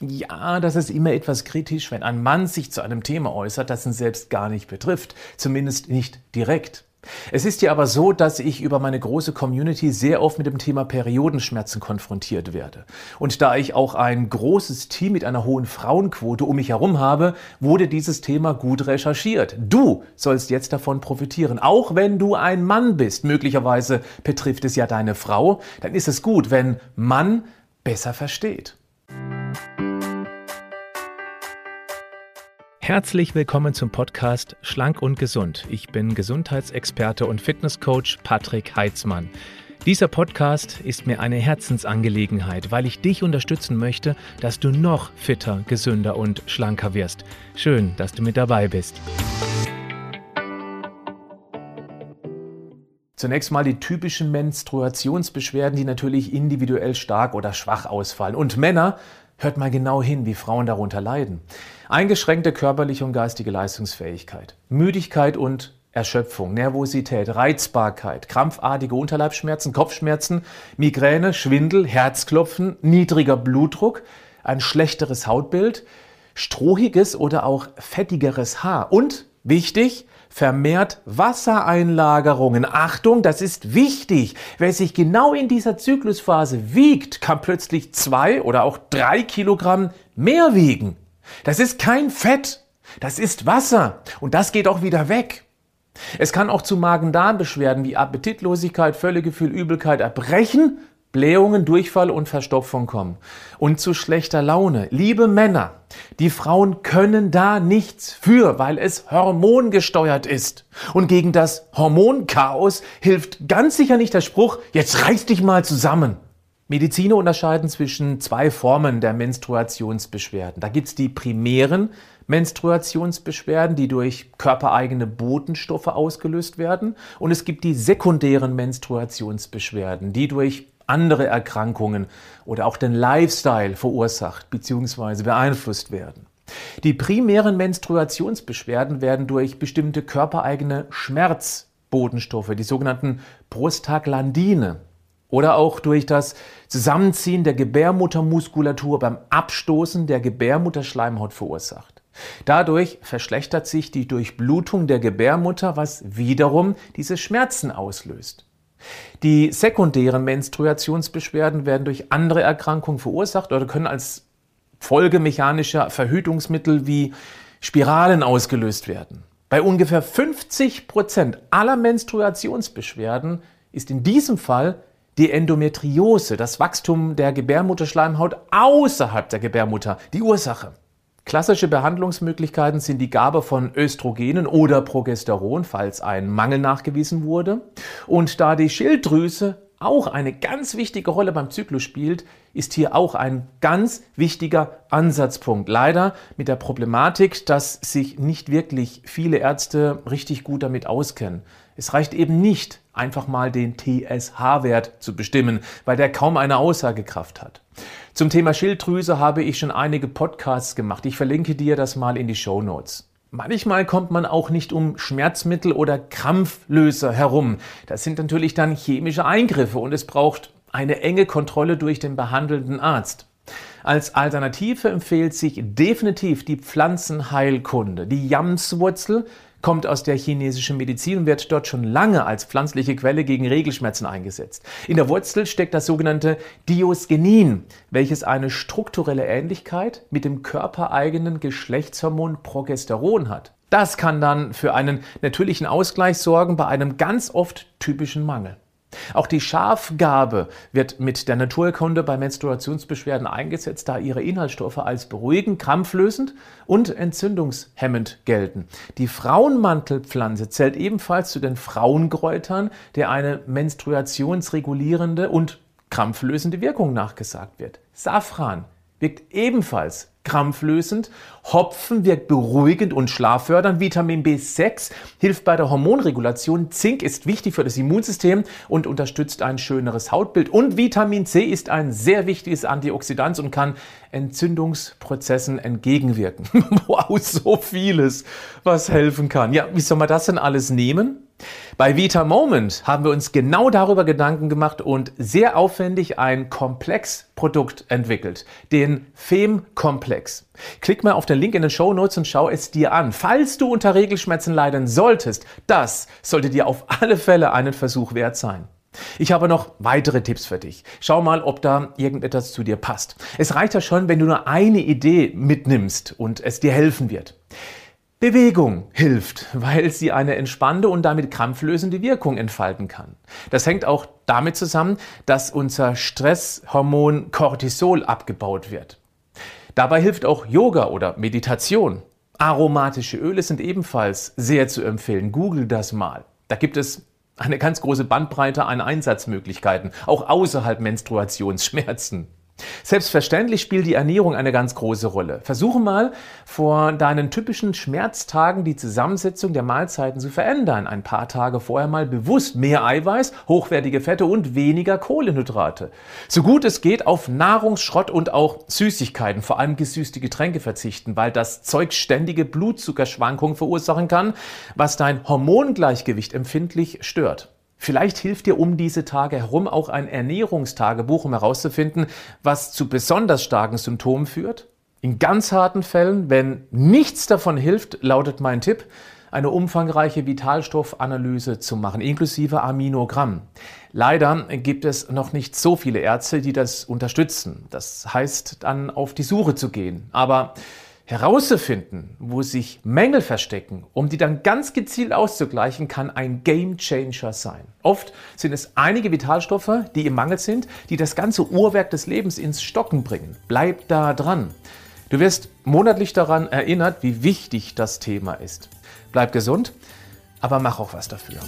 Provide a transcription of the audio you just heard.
Ja, das ist immer etwas kritisch, wenn ein Mann sich zu einem Thema äußert, das ihn selbst gar nicht betrifft, zumindest nicht direkt. Es ist ja aber so, dass ich über meine große Community sehr oft mit dem Thema Periodenschmerzen konfrontiert werde. Und da ich auch ein großes Team mit einer hohen Frauenquote um mich herum habe, wurde dieses Thema gut recherchiert. Du sollst jetzt davon profitieren. Auch wenn du ein Mann bist, möglicherweise betrifft es ja deine Frau, dann ist es gut, wenn Mann besser versteht. Herzlich willkommen zum Podcast Schlank und Gesund. Ich bin Gesundheitsexperte und Fitnesscoach Patrick Heitzmann. Dieser Podcast ist mir eine Herzensangelegenheit, weil ich dich unterstützen möchte, dass du noch fitter, gesünder und schlanker wirst. Schön, dass du mit dabei bist. Zunächst mal die typischen Menstruationsbeschwerden, die natürlich individuell stark oder schwach ausfallen. Und Männer Hört mal genau hin, wie Frauen darunter leiden. Eingeschränkte körperliche und geistige Leistungsfähigkeit, Müdigkeit und Erschöpfung, Nervosität, Reizbarkeit, krampfartige Unterleibsschmerzen, Kopfschmerzen, Migräne, Schwindel, Herzklopfen, niedriger Blutdruck, ein schlechteres Hautbild, strohiges oder auch fettigeres Haar und, wichtig, vermehrt Wassereinlagerungen. Achtung, das ist wichtig. Wer sich genau in dieser Zyklusphase wiegt, kann plötzlich zwei oder auch drei Kilogramm mehr wiegen. Das ist kein Fett, das ist Wasser und das geht auch wieder weg. Es kann auch zu Magen-Darm-Beschwerden wie Appetitlosigkeit, Völlegefühl, Übelkeit, Erbrechen Blähungen, Durchfall und Verstopfung kommen und zu schlechter Laune. Liebe Männer, die Frauen können da nichts für, weil es hormongesteuert ist. Und gegen das Hormonchaos hilft ganz sicher nicht der Spruch, jetzt reiß dich mal zusammen. Mediziner unterscheiden zwischen zwei Formen der Menstruationsbeschwerden. Da gibt's die primären Menstruationsbeschwerden, die durch körpereigene Botenstoffe ausgelöst werden. Und es gibt die sekundären Menstruationsbeschwerden, die durch andere Erkrankungen oder auch den Lifestyle verursacht bzw. beeinflusst werden. Die primären Menstruationsbeschwerden werden durch bestimmte körpereigene Schmerzbotenstoffe, die sogenannten Prostaglandine, oder auch durch das Zusammenziehen der Gebärmuttermuskulatur beim Abstoßen der Gebärmutterschleimhaut verursacht. Dadurch verschlechtert sich die Durchblutung der Gebärmutter, was wiederum diese Schmerzen auslöst. Die sekundären Menstruationsbeschwerden werden durch andere Erkrankungen verursacht oder können als Folge mechanischer Verhütungsmittel wie Spiralen ausgelöst werden. Bei ungefähr 50 Prozent aller Menstruationsbeschwerden ist in diesem Fall die Endometriose, das Wachstum der Gebärmutterschleimhaut außerhalb der Gebärmutter, die Ursache. Klassische Behandlungsmöglichkeiten sind die Gabe von Östrogenen oder Progesteron, falls ein Mangel nachgewiesen wurde. Und da die Schilddrüse auch eine ganz wichtige Rolle beim Zyklus spielt, ist hier auch ein ganz wichtiger Ansatzpunkt. Leider mit der Problematik, dass sich nicht wirklich viele Ärzte richtig gut damit auskennen. Es reicht eben nicht, einfach mal den TSH-Wert zu bestimmen, weil der kaum eine Aussagekraft hat. Zum Thema Schilddrüse habe ich schon einige Podcasts gemacht. Ich verlinke dir das mal in die Show Notes. Manchmal kommt man auch nicht um Schmerzmittel oder Krampflöser herum. Das sind natürlich dann chemische Eingriffe und es braucht eine enge Kontrolle durch den behandelnden Arzt. Als Alternative empfiehlt sich definitiv die Pflanzenheilkunde. Die Jamswurzel kommt aus der chinesischen Medizin und wird dort schon lange als pflanzliche Quelle gegen Regelschmerzen eingesetzt. In der Wurzel steckt das sogenannte Diosgenin, welches eine strukturelle Ähnlichkeit mit dem körpereigenen Geschlechtshormon Progesteron hat. Das kann dann für einen natürlichen Ausgleich sorgen bei einem ganz oft typischen Mangel. Auch die Schafgabe wird mit der Naturkunde bei Menstruationsbeschwerden eingesetzt, da ihre Inhaltsstoffe als beruhigend, krampflösend und entzündungshemmend gelten. Die Frauenmantelpflanze zählt ebenfalls zu den Frauenkräutern, der eine menstruationsregulierende und krampflösende Wirkung nachgesagt wird. Safran wirkt ebenfalls krampflösend. Hopfen wirkt beruhigend und schlaffördernd. Vitamin B6 hilft bei der Hormonregulation. Zink ist wichtig für das Immunsystem und unterstützt ein schöneres Hautbild. Und Vitamin C ist ein sehr wichtiges Antioxidant und kann Entzündungsprozessen entgegenwirken. wow, so vieles, was helfen kann. Ja, wie soll man das denn alles nehmen? Bei Vita Moment haben wir uns genau darüber Gedanken gemacht und sehr aufwendig ein Komplexprodukt entwickelt, den FEM-Komplex. Klick mal auf den Link in den Show Notes und schau es dir an. Falls du unter Regelschmerzen leiden solltest, das sollte dir auf alle Fälle einen Versuch wert sein. Ich habe noch weitere Tipps für dich. Schau mal, ob da irgendetwas zu dir passt. Es reicht ja schon, wenn du nur eine Idee mitnimmst und es dir helfen wird. Bewegung hilft, weil sie eine entspannende und damit krampflösende Wirkung entfalten kann. Das hängt auch damit zusammen, dass unser Stresshormon Cortisol abgebaut wird. Dabei hilft auch Yoga oder Meditation. Aromatische Öle sind ebenfalls sehr zu empfehlen. Google das mal. Da gibt es eine ganz große Bandbreite an Einsatzmöglichkeiten, auch außerhalb Menstruationsschmerzen. Selbstverständlich spielt die Ernährung eine ganz große Rolle. Versuche mal vor deinen typischen Schmerztagen die Zusammensetzung der Mahlzeiten zu verändern. Ein paar Tage vorher mal bewusst mehr Eiweiß, hochwertige Fette und weniger Kohlenhydrate. So gut es geht auf Nahrungsschrott und auch Süßigkeiten, vor allem gesüßte Getränke verzichten, weil das Zeug ständige Blutzuckerschwankungen verursachen kann, was dein Hormongleichgewicht empfindlich stört. Vielleicht hilft dir um diese Tage herum auch ein Ernährungstagebuch, um herauszufinden, was zu besonders starken Symptomen führt. In ganz harten Fällen, wenn nichts davon hilft, lautet mein Tipp, eine umfangreiche Vitalstoffanalyse zu machen, inklusive Aminogramm. Leider gibt es noch nicht so viele Ärzte, die das unterstützen. Das heißt, dann auf die Suche zu gehen. Aber Herauszufinden, wo sich Mängel verstecken, um die dann ganz gezielt auszugleichen, kann ein Game Changer sein. Oft sind es einige Vitalstoffe, die im Mangel sind, die das ganze Uhrwerk des Lebens ins Stocken bringen. Bleib da dran. Du wirst monatlich daran erinnert, wie wichtig das Thema ist. Bleib gesund, aber mach auch was dafür.